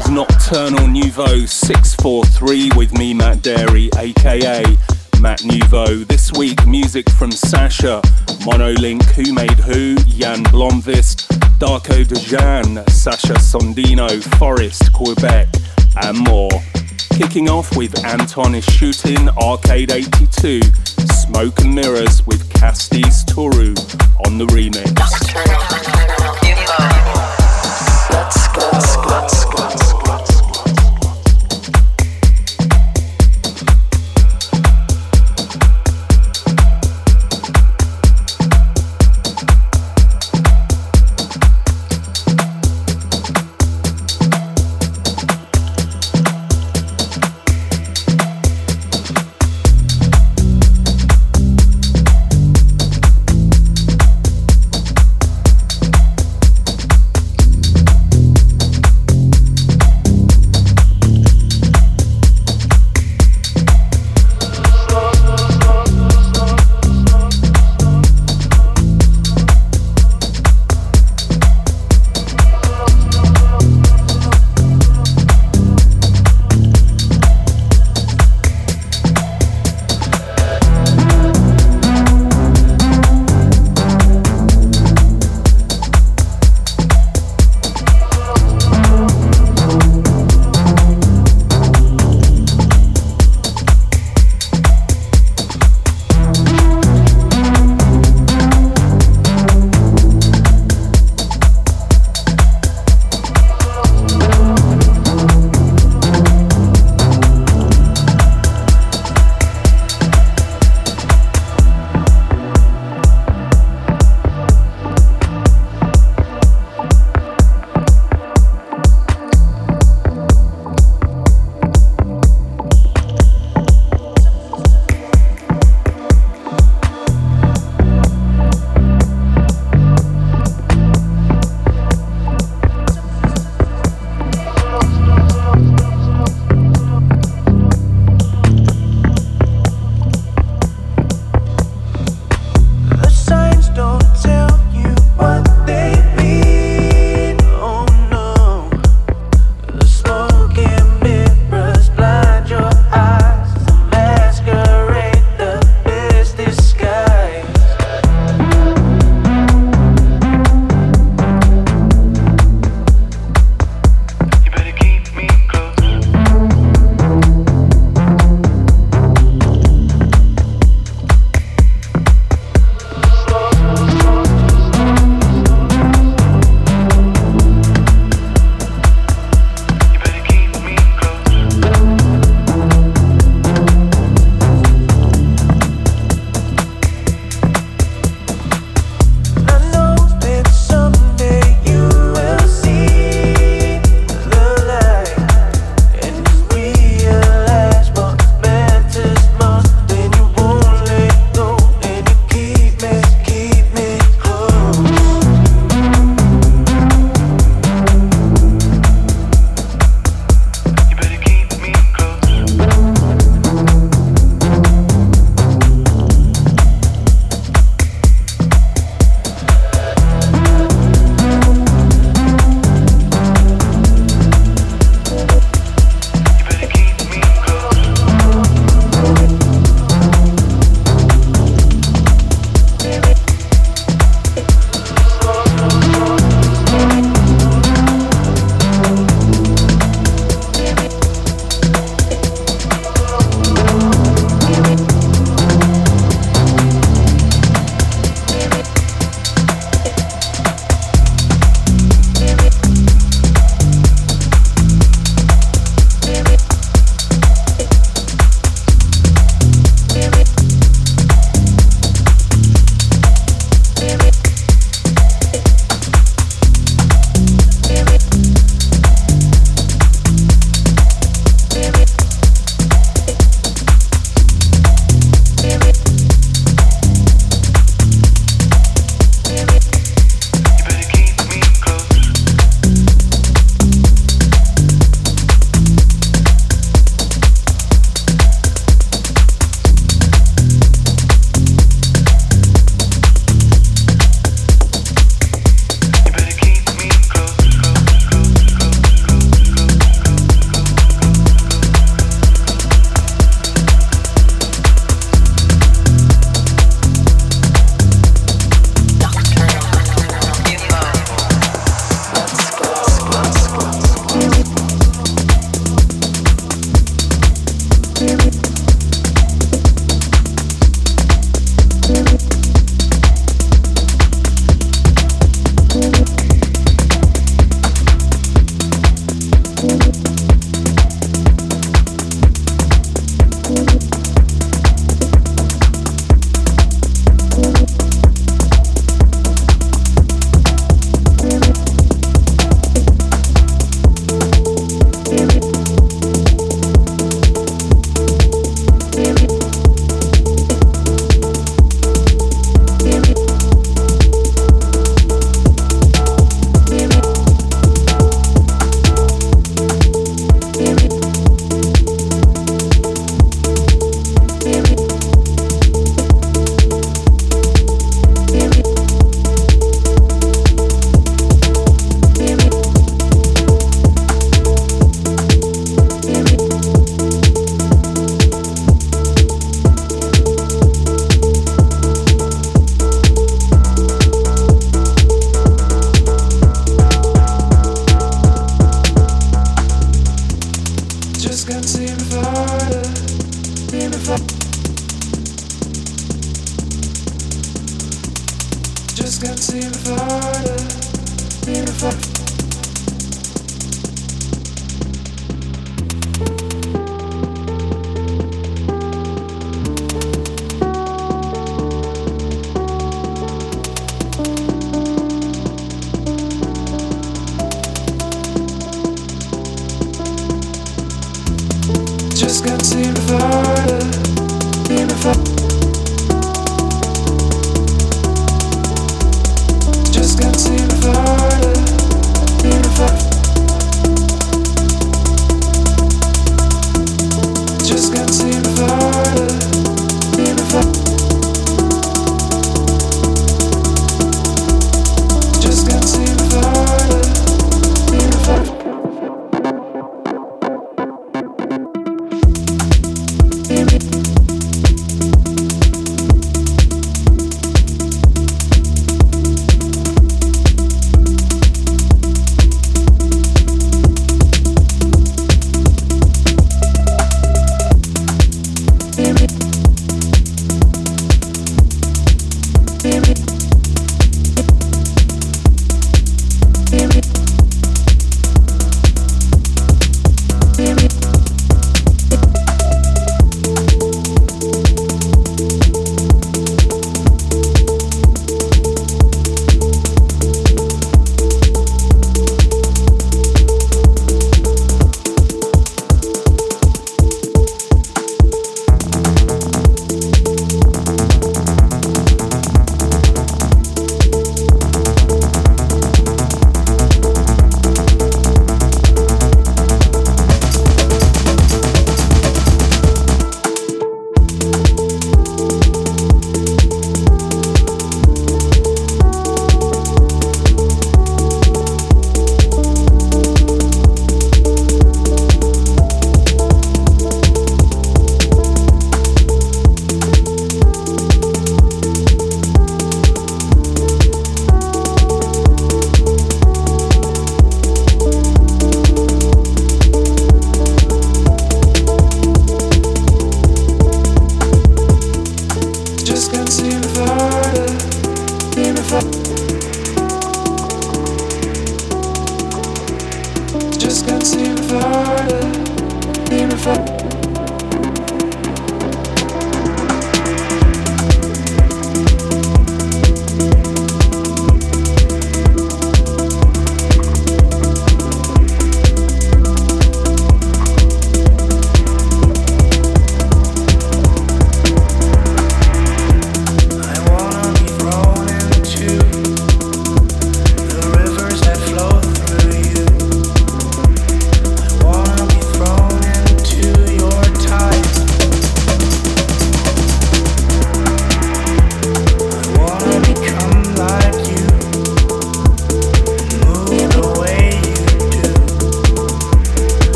is Nocturnal Nouveau 643 with me, Matt Darey, aka Matt Nouveau. This week, music from Sasha, Monolink, Who Made Who, Jan Blomqvist, Darko Dejan, Sasha Sondino, Forest, Quebec, and more. Kicking off with Anton Ishutin Arcade 82, Smoke and Mirrors with Kastis Torrau on the remix.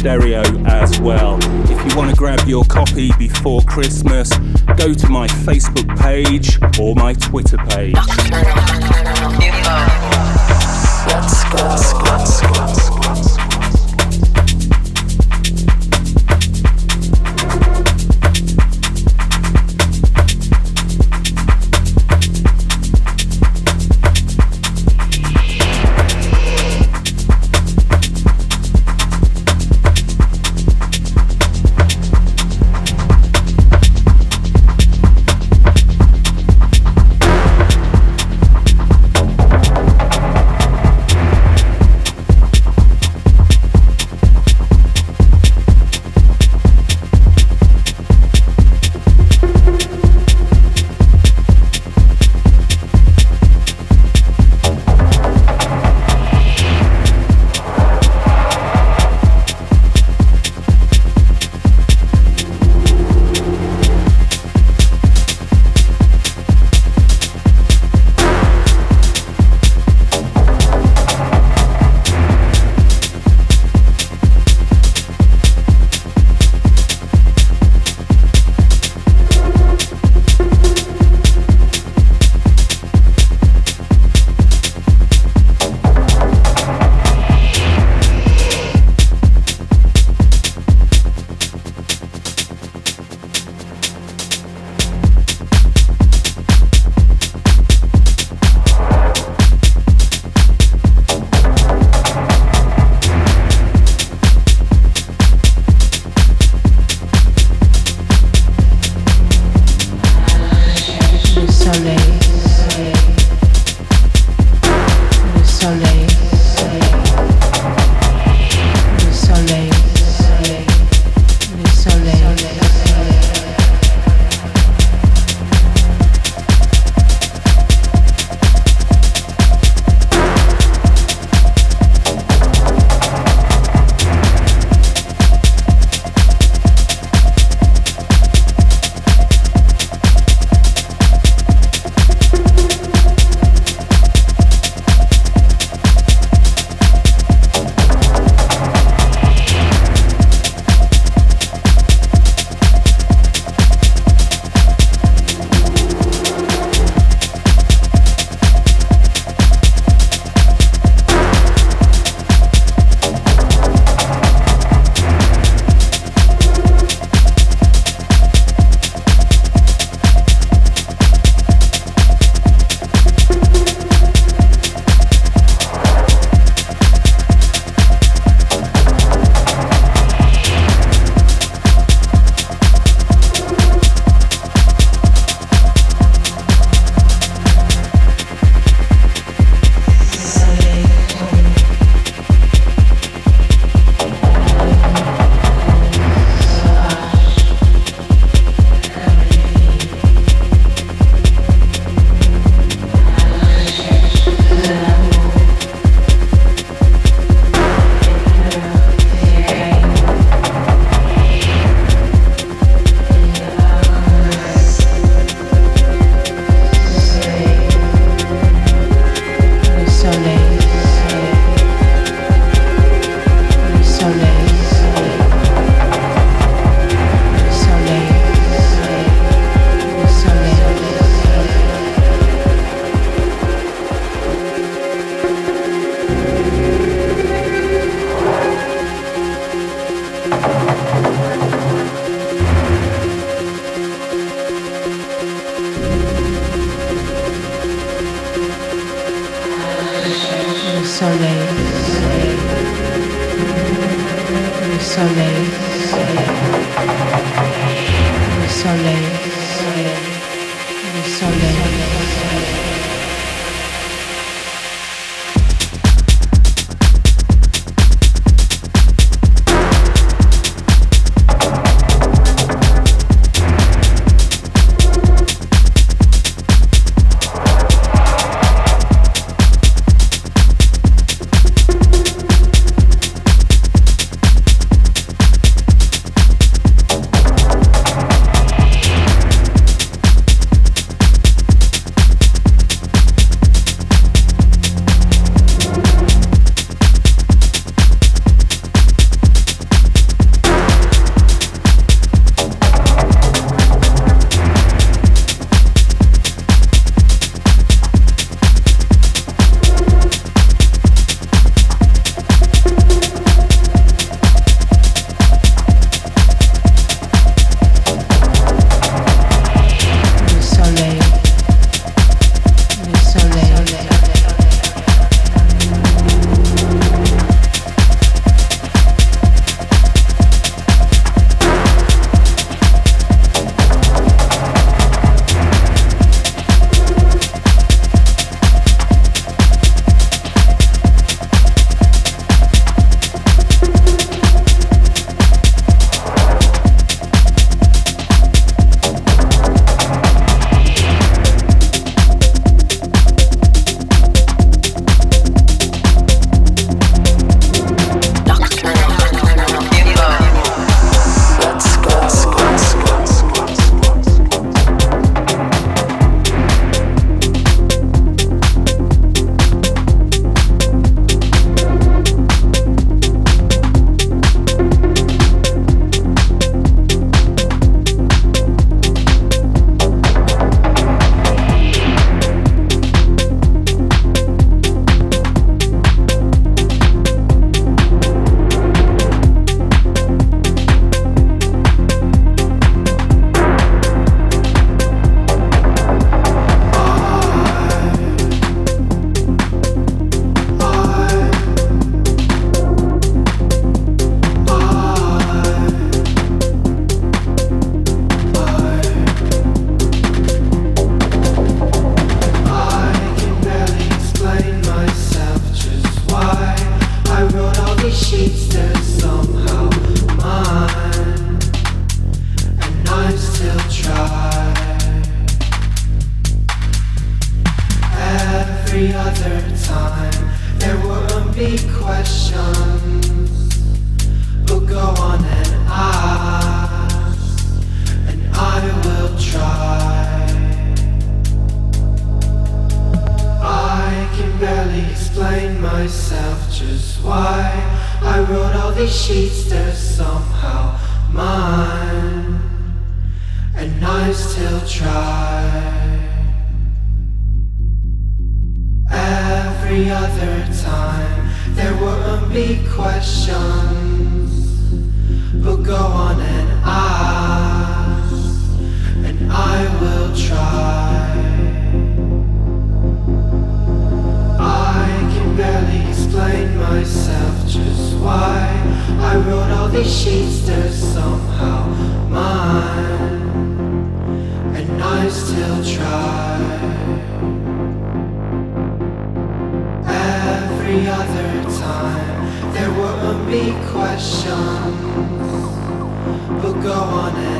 Stereo as well. If you want to grab your copy before Christmas, go to my Facebook page or my Twitter page. Let's go. Let's go. Let's go. soleil, soleil, soleil. All sheets. They're somehow mine, and I still try. every other time there wouldn't be questions. But go on and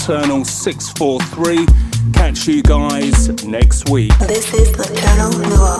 Nocturnal 643. Catch you guys next week. This is Nocturnal Noir.